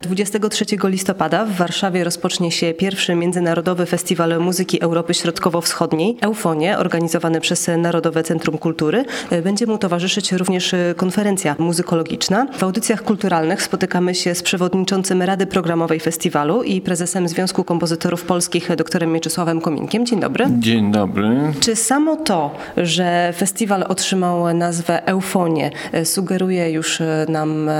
23 listopada w Warszawie rozpocznie się pierwszy Międzynarodowy Festiwal Muzyki Europy Środkowo-Wschodniej Eufonie, organizowany przez Narodowe Centrum Kultury. Będzie mu towarzyszyć również konferencja muzykologiczna. W audycjach kulturalnych spotykamy się z przewodniczącym Rady Programowej Festiwalu i prezesem Związku Kompozytorów Polskich doktorem Mieczysławem Kominkiem. Dzień dobry. Dzień dobry. Czy samo to, że festiwal otrzymał nazwę Eufonie sugeruje już nam,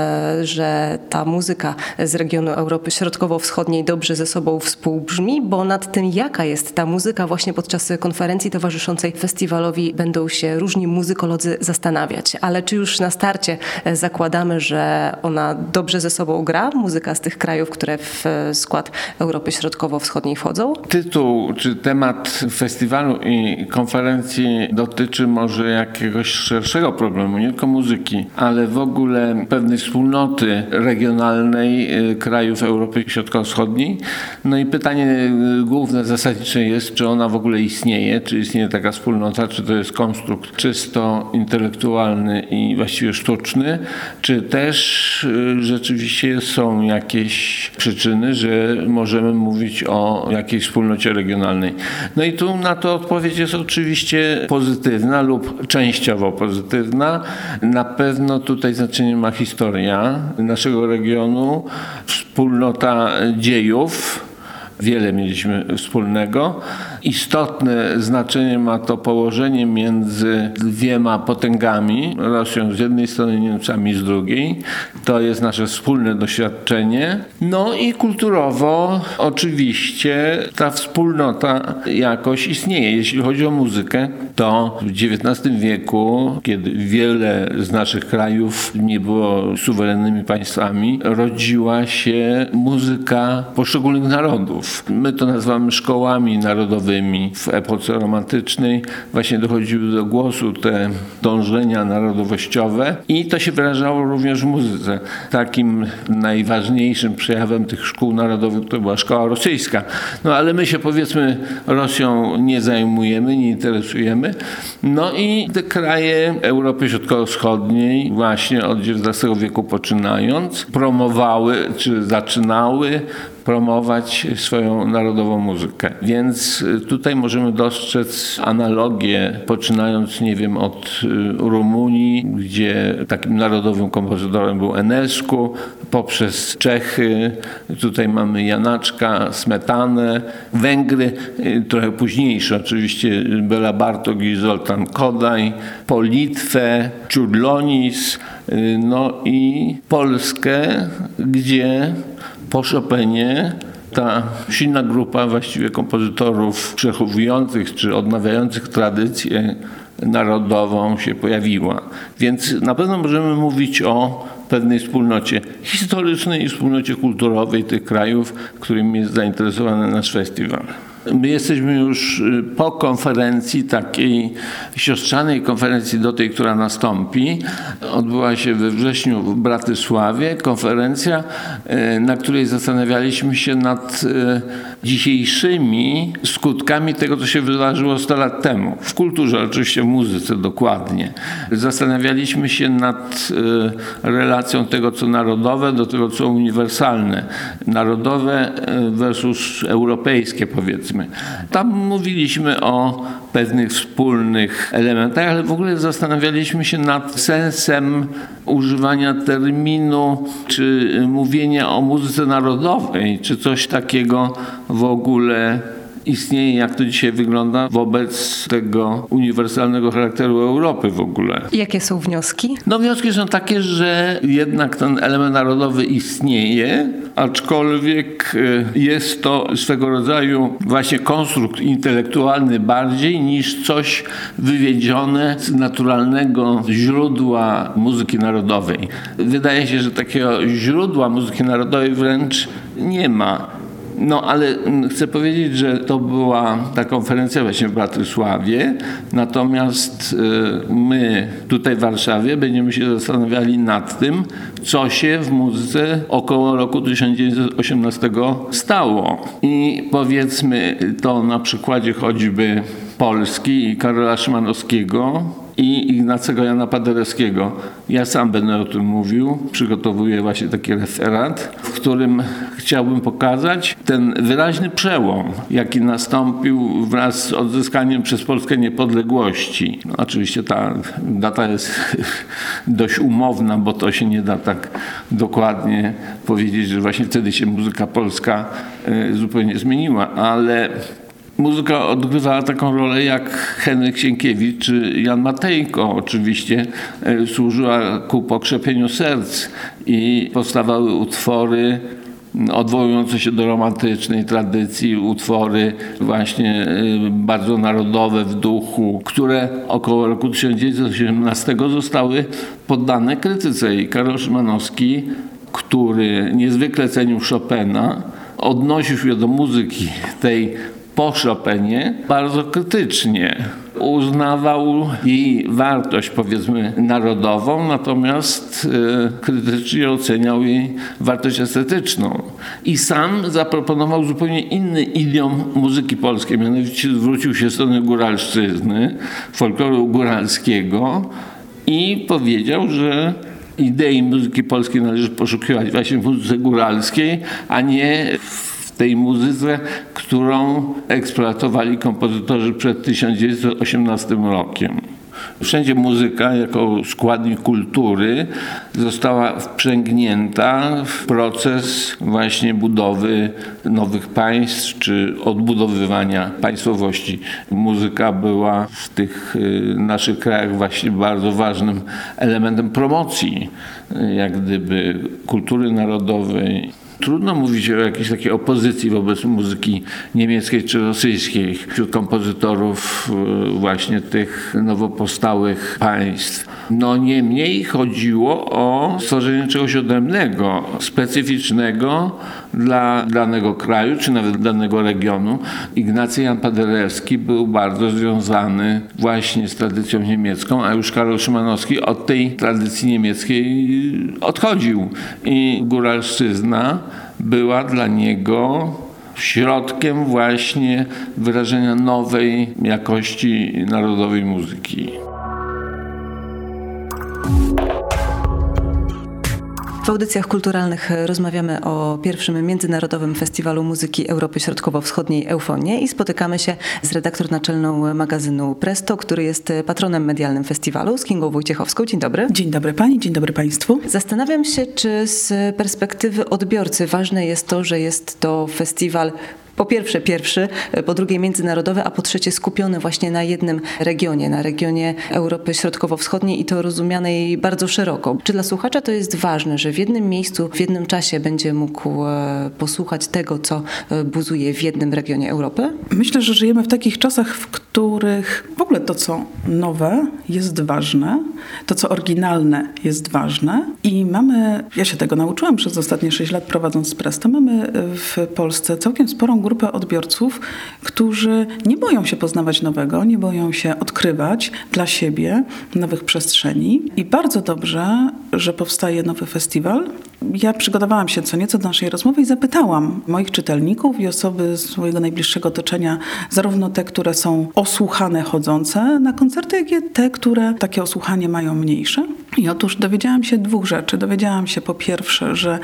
że ta muzyka z regionu Europy Środkowo-Wschodniej dobrze ze sobą współbrzmi, bo nad tym, jaka jest ta muzyka właśnie podczas konferencji towarzyszącej festiwalowi będą się różni muzykolodzy zastanawiać. Ale czy już na starcie zakładamy, że ona dobrze ze sobą gra, muzyka z tych krajów, które w skład Europy Środkowo-Wschodniej wchodzą? Tytuł czy temat festiwalu i konferencji dotyczy może jakiegoś szerszego problemu, nie tylko muzyki, ale w ogóle pewnej wspólnoty regionalnej krajów Europy Środkowo-Wschodniej. No i pytanie y, główne, zasadnicze jest, czy ona w ogóle istnieje, czy istnieje taka wspólnota, czy to jest konstrukt czysto intelektualny i właściwie sztuczny, czy też y, rzeczywiście są jakieś przyczyny, że możemy mówić o jakiejś wspólnocie regionalnej. No i tu na to odpowiedź jest oczywiście pozytywna lub częściowo pozytywna. Na pewno tutaj znaczenie ma historia naszego regionu, wspólnota dziejów. Wiele mieliśmy wspólnego. Istotne znaczenie ma to położenie między dwiema potęgami, Rosją z jednej strony, Niemcami z drugiej. To jest nasze wspólne doświadczenie. No i kulturowo oczywiście ta wspólnota jakoś istnieje. Jeśli chodzi o muzykę, to w XIX wieku, kiedy wiele z naszych krajów nie było suwerennymi państwami, rodziła się muzyka poszczególnych narodów. My to nazywamy szkołami narodowymi w epoce romantycznej właśnie dochodziły do głosu te dążenia narodowościowe i to się wyrażało również w muzyce. Takim najważniejszym przejawem tych szkół narodowych to była szkoła rosyjska. No ale my się powiedzmy Rosją nie zajmujemy, nie interesujemy. No i te kraje Europy Środkowo-Wschodniej właśnie od XIX wieku poczynając promowały czy zaczynały promować swoją narodową muzykę. Więc y, tutaj możemy dostrzec analogię, poczynając, nie wiem, od y, Rumunii, gdzie takim narodowym kompozytorem był Enescu, poprzez Czechy, tutaj mamy Janaczka, Smetanę, Węgry, y, trochę późniejsze oczywiście, Bela Bartok i Zoltan Kodaj, po Litwę, Czurlonis, no i Polskę, gdzie po Chopinie ta silna grupa właściwie kompozytorów przechowujących czy odnawiających tradycję narodową się pojawiła. Więc na pewno możemy mówić o pewnej wspólnocie historycznej i wspólnocie kulturowej tych krajów, którymi jest zainteresowany nasz festiwal. My jesteśmy już y, po konferencji, takiej siostrzanej konferencji do tej, która nastąpi. Odbyła się we wrześniu w Bratysławie konferencja, y, na której zastanawialiśmy się nad y, dzisiejszymi skutkami tego, co się wydarzyło 100 lat temu. W kulturze, oczywiście w muzyce dokładnie. Zastanawialiśmy się nad relacją tego, co narodowe, do tego, co uniwersalne. Narodowe versus europejskie, powiedzmy. Tam mówiliśmy o pewnych wspólnych elementach, ale w ogóle zastanawialiśmy się nad sensem używania terminu, czy mówienia o muzyce narodowej, czy coś takiego w ogóle istnieje, jak to dzisiaj wygląda wobec tego uniwersalnego charakteru Europy w ogóle. Jakie są wnioski? No wnioski są takie, że jednak ten element narodowy istnieje, aczkolwiek e, jest to swego rodzaju właśnie konstrukt intelektualny bardziej niż coś wywiedzione z naturalnego źródła muzyki narodowej. Wydaje się, że takiego źródła muzyki narodowej wręcz nie ma. No ale mm, chcę powiedzieć, że to była ta konferencja właśnie w Bratysławie, natomiast y, my tutaj w Warszawie będziemy się zastanawiali nad tym, co się w muzyce około roku 1918 stało. I powiedzmy to na przykładzie choćby Polski i Karola Szymanowskiego, i Ignacego Jana Paderewskiego. Ja sam będę o tym mówił. Przygotowuję właśnie taki referat, w którym chciałbym pokazać ten wyraźny przełom, jaki nastąpił wraz z odzyskaniem przez Polskę niepodległości. No, oczywiście ta data jest dość umowna, bo to się nie da tak dokładnie powiedzieć, że właśnie wtedy się muzyka polska e, zupełnie zmieniła, ale muzyka odgrywała taką rolę jak Henryk Sienkiewicz czy Jan Matejko. Oczywiście e, służyła ku pokrzepieniu serc i powstawały utwory odwołujące się do romantycznej tradycji, utwory właśnie y, bardzo narodowe w duchu, które około roku 1918 zostały poddane krytyce i Karol Szymanowski, który niezwykle cenił Chopina, odnosił się do muzyki tej po Chopinie bardzo krytycznie. Uznawał jej wartość, powiedzmy, narodową, natomiast e, krytycznie oceniał jej wartość estetyczną. I sam zaproponował zupełnie inny idiom muzyki polskiej, mianowicie zwrócił się w stronę góralszczyzny, folkloru góralskiego i powiedział, że idei muzyki polskiej należy poszukiwać właśnie w muzyce góralskiej, a nie w tej muzyce, którą eksploatowali kompozytorzy przed 1918 rokiem. Wszędzie muzyka jako składnik kultury została wprzęgnięta w proces właśnie budowy nowych państw czy odbudowywania państwowości. Muzyka była w tych y, naszych krajach właśnie bardzo ważnym elementem promocji jak gdyby kultury narodowej Trudno mówić o jakiejś takiej opozycji wobec muzyki niemieckiej czy rosyjskiej wśród kompozytorów e, właśnie tych nowo powstałych państw. No niemniej chodziło o stworzenie czegoś odrębnego, specyficznego dla danego kraju, czy nawet danego regionu. Ignacy Jan Paderewski był bardzo związany właśnie z tradycją niemiecką, a już Karol Szymanowski od tej tradycji niemieckiej odchodził. I góralszczyzna była dla niego środkiem właśnie wyrażenia nowej jakości narodowej muzyki. W audycjach kulturalnych rozmawiamy o pierwszym Międzynarodowym Festiwalu Muzyki Europy Środkowo-Wschodniej Eufonie i spotykamy się z redaktor naczelną magazynu Presto, który jest patronem medialnym festiwalu, z Kingą Wojciechowską. Dzień dobry. Dzień dobry Pani, dzień dobry Państwu. Zastanawiam się, czy z perspektywy odbiorcy ważne jest to, że jest to festiwal po pierwsze pierwszy, po drugie międzynarodowy, a po trzecie skupiony właśnie na jednym regionie, na regionie Europy Środkowo-Wschodniej i to rozumianej bardzo szeroko. Czy dla słuchacza to jest ważne, że w jednym miejscu, w jednym czasie będzie mógł e, posłuchać tego, co e, buzuje w jednym regionie Europy? Myślę, że żyjemy w takich czasach, w których w ogóle to, co nowe, jest ważne, to, co oryginalne, jest ważne i mamy, ja się tego nauczyłam przez ostatnie 6 lat prowadząc Presto, mamy w Polsce całkiem sporą grupę odbiorców, którzy nie boją się poznawać nowego, nie boją się odkrywać dla siebie nowych przestrzeni. I bardzo dobrze, że powstaje nowy festiwal. Ja przygotowałam się co nieco do naszej rozmowy i zapytałam moich czytelników i osoby z mojego najbliższego otoczenia, zarówno te, które są osłuchane chodzące na koncerty, jak i te, które takie osłuchanie mają mniejsze. I otóż dowiedziałam się dwóch rzeczy. Dowiedziałam się po pierwsze, że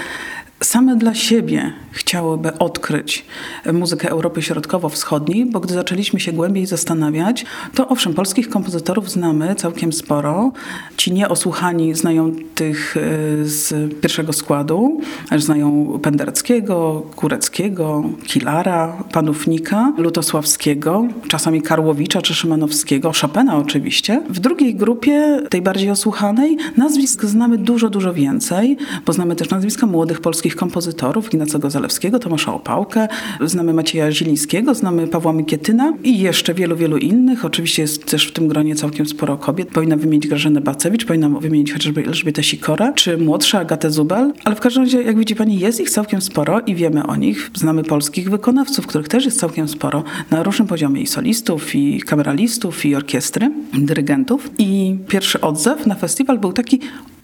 same dla siebie chciałyby odkryć muzykę Europy Środkowo-Wschodniej, bo gdy zaczęliśmy się głębiej zastanawiać, to owszem, polskich kompozytorów znamy całkiem sporo. Ci nieosłuchani znają tych e, z pierwszego składu, znają Pendereckiego, Kureckiego, Kilara, Panównika, Lutosławskiego, czasami Karłowicza czy Szymanowskiego, Chopina oczywiście. W drugiej grupie, tej bardziej osłuchanej, nazwisk znamy dużo, dużo więcej, bo znamy też nazwiska młodych polskich polskich kompozytorów, Ignacego Zalewskiego, Tomasza Opałkę, znamy Macieja Zilińskiego, znamy Pawła Mikietyna i jeszcze wielu, wielu innych. Oczywiście jest też w tym gronie całkiem sporo kobiet. Powinna wymienić Grażynę Bacewicz, powinna wymienić chociażby Elżbietę Sikora, czy młodsza Agatę Zubel, ale w każdym razie, jak widzi pani, jest ich całkiem sporo i wiemy o nich. Znamy polskich wykonawców, których też jest całkiem sporo na różnym poziomie i solistów, i kameralistów, i orkiestry, dyrygentów. I pierwszy odzew na festiwal był taki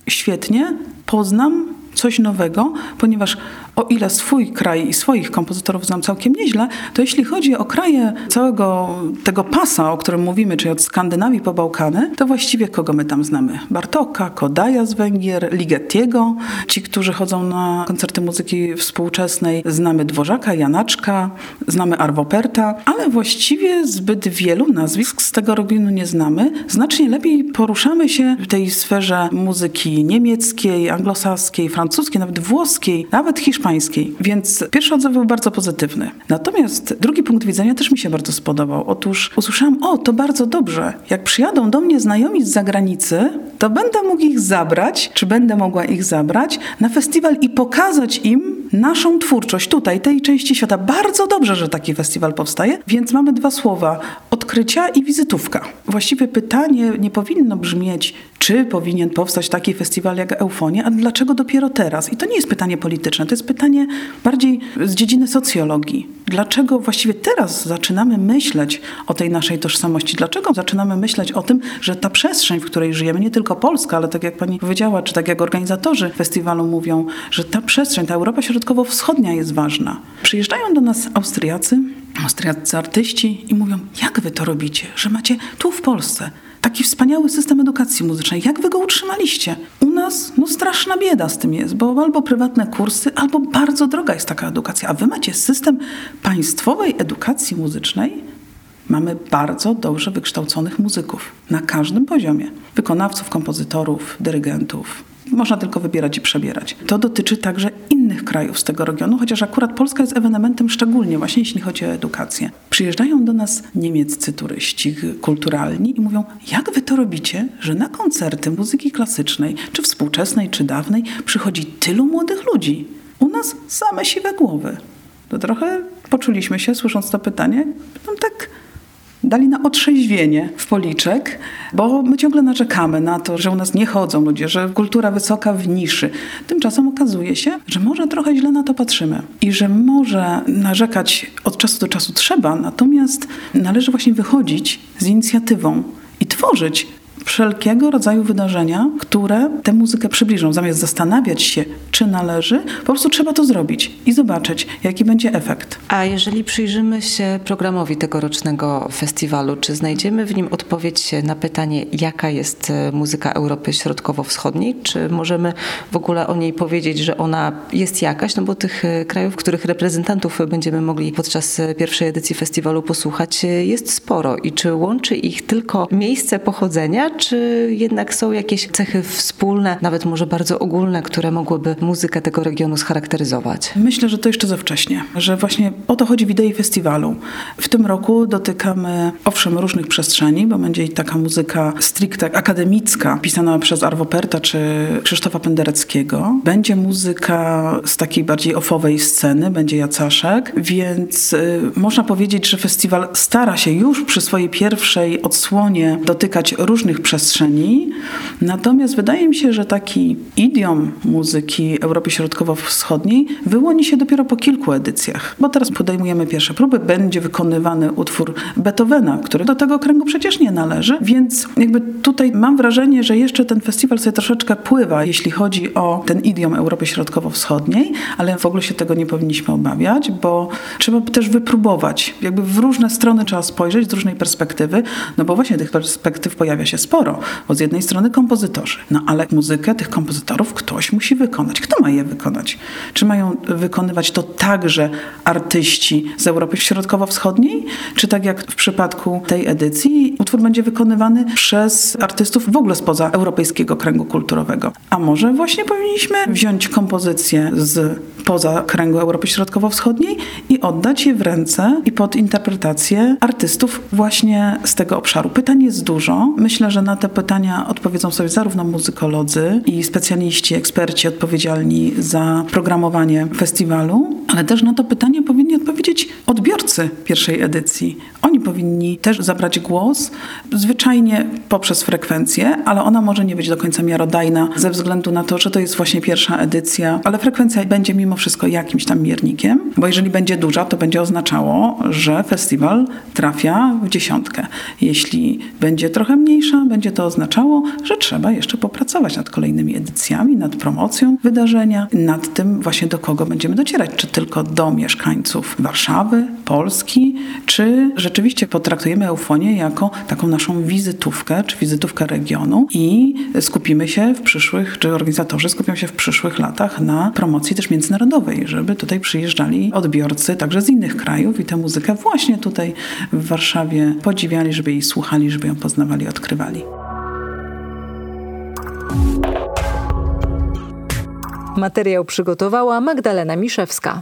świetnie, poznam coś nowego, ponieważ o ile swój kraj i swoich kompozytorów znam całkiem nieźle, to jeśli chodzi o kraje całego tego pasa, o którym mówimy, czyli od Skandynawii po Bałkany, to właściwie kogo my tam znamy? Bartoka, Kodaja z Węgier, Ligetiego. Ci, którzy chodzą na koncerty muzyki współczesnej, znamy Dworzaka, Janaczka, znamy Arwoperta, ale właściwie zbyt wielu nazwisk z tego regionu nie znamy. Znacznie lepiej poruszamy się w tej sferze muzyki niemieckiej, anglosaskiej, francuskiej, nawet włoskiej, nawet hiszpańskiej. Więc pierwszy odzew był bardzo pozytywny. Natomiast drugi punkt widzenia też mi się bardzo spodobał. Otóż usłyszałam, o, to bardzo dobrze. Jak przyjadą do mnie znajomi z zagranicy, to będę mógł ich zabrać, czy będę mogła ich zabrać na festiwal i pokazać im naszą twórczość tutaj, tej części świata. Bardzo dobrze, że taki festiwal powstaje, więc mamy dwa słowa: odkrycia i wizytówka. Właściwie pytanie nie powinno brzmieć, czy powinien powstać taki festiwal jak Eufonia, a dlaczego dopiero teraz? I to nie jest pytanie polityczne, to jest pytanie bardziej z dziedziny socjologii. Dlaczego właściwie teraz zaczynamy myśleć o tej naszej tożsamości? Dlaczego zaczynamy myśleć o tym, że ta przestrzeń, w której żyjemy, nie tylko Polska, ale tak jak pani powiedziała, czy tak jak organizatorzy festiwalu mówią, że ta przestrzeń, ta Europa Środkowo-Wschodnia jest ważna. Przyjeżdżają do nas Austriacy, austriaccy artyści i mówią, jak wy to robicie, że macie tu w Polsce taki wspaniały system edukacji muzycznej. Jak wy go utrzymaliście? U nas no straszna bieda z tym jest, bo albo prywatne kursy, albo bardzo droga jest taka edukacja. A wy macie system państwowej edukacji muzycznej? Mamy bardzo dobrze wykształconych muzyków na każdym poziomie. Wykonawców, kompozytorów, dyrygentów, można tylko wybierać i przebierać. To dotyczy także innych krajów z tego regionu, chociaż akurat Polska jest ewenementem szczególnie właśnie jeśli chodzi o edukację. Przyjeżdżają do nas niemieccy turyści kulturalni i mówią, jak wy to robicie, że na koncerty muzyki klasycznej, czy współczesnej, czy dawnej przychodzi tylu młodych ludzi. U nas same siwe głowy. To trochę poczuliśmy się, słysząc to pytanie, no tak dali na otrzeźwienie w policzek, bo my ciągle narzekamy na to, że u nas nie chodzą ludzie, że kultura wysoka w niszy. Tymczasem okazuje się, że może trochę źle na to patrzymy i że może narzekać od czasu do czasu trzeba, natomiast należy właśnie wychodzić z inicjatywą i tworzyć wszelkiego rodzaju wydarzenia, które tę muzykę przybliżą. Zamiast zastanawiać się, czy należy, po prostu trzeba to zrobić i zobaczyć, jaki będzie efekt. A jeżeli przyjrzymy się programowi tegorocznego festiwalu, czy znajdziemy w nim odpowiedź na pytanie, jaka jest e, muzyka Europy Środkowo-Wschodniej? Czy możemy w ogóle o niej powiedzieć, że ona jest jakaś? No bo tych e, krajów, których reprezentantów będziemy mogli podczas e, pierwszej edycji festiwalu posłuchać, jest sporo. I czy łączy ich tylko miejsce pochodzenia, czy jednak są jakieś cechy wspólne, nawet może bardzo ogólne, które mogłyby muzykę tego regionu scharakteryzować? Myślę, że to jeszcze za wcześnie, że właśnie o to chodzi w idei festiwalu. W tym roku dotykamy owszem różnych przestrzeni, bo będzie i taka muzyka stricte akademicka, pisana przez Arvo Perta czy Krzysztofa Pendereckiego. Będzie muzyka z takiej bardziej ofowej sceny, będzie Jacaszek, więc y, można powiedzieć, że festiwal stara się już przy swojej pierwszej odsłonie dotykać różnych przestrzeni. Natomiast wydaje mi się, że taki idiom muzyki Europy Środkowo-Wschodniej wyłoni się dopiero po kilku edycjach, bo teraz podejmujemy pierwsze próby. Będzie wykonywany utwór Beethovena, który do tego kręgu przecież nie należy, więc jakby tutaj mam wrażenie, że jeszcze ten festiwal sobie troszeczkę pływa, jeśli chodzi o ten idiom Europy Środkowo-Wschodniej, ale w ogóle się tego nie powinniśmy obawiać, bo trzeba też wypróbować. Jakby w różne strony trzeba spojrzeć z różnej perspektywy, no bo właśnie tych perspektyw pojawia się sporo, bo z jednej strony kompozytorzy, no ale muzykę tych kompozytorów ktoś musi wykonać. Kto ma je wykonać? Czy mają wykonywać to także artyści z Europy Środkowo-Wschodniej, czy tak jak w przypadku tej edycji, utwór będzie wykonywany przez artystów w ogóle spoza europejskiego kręgu kulturowego? A może właśnie powinniśmy wziąć kompozycję z poza kręgu Europy Środkowo-Wschodniej i oddać je w ręce i pod interpretację artystów właśnie z tego obszaru. Pytań jest dużo. Myślę, że na te pytania odpowiedzą sobie zarówno muzykolodzy i specjaliści, eksperci odpowiedzialni za programowanie festiwalu, ale też na to pytanie powinni odpowiedzieć odbiorcy pierwszej edycji. Oni powinni też zabrać głos, zwyczajnie poprzez frekwencję, ale ona może nie być do końca miarodajna ze względu na to, że to jest właśnie pierwsza edycja, ale frekwencja będzie mimo wszystko jakimś tam miernikiem, bo jeżeli będzie duża, to będzie oznaczało, że festiwal trafia w dziesiątkę. Jeśli będzie trochę mniejsza, będzie to oznaczało, że trzeba jeszcze popracować nad kolejnymi edycjami, nad promocją wydarzenia, nad tym właśnie do kogo będziemy docierać, czy tylko do mieszkańców Polski, czy rzeczywiście potraktujemy Eufonię jako taką naszą wizytówkę, czy wizytówkę regionu i skupimy się w przyszłych, czy organizatorzy skupią się w przyszłych latach na promocji też międzynarodowej, żeby tutaj przyjeżdżali odbiorcy także z innych krajów i tę muzykę właśnie tutaj w Warszawie podziwiali, żeby jej słuchali, żeby ją poznawali, odkrywali. Materiał przygotowała Magdalena Miszewska.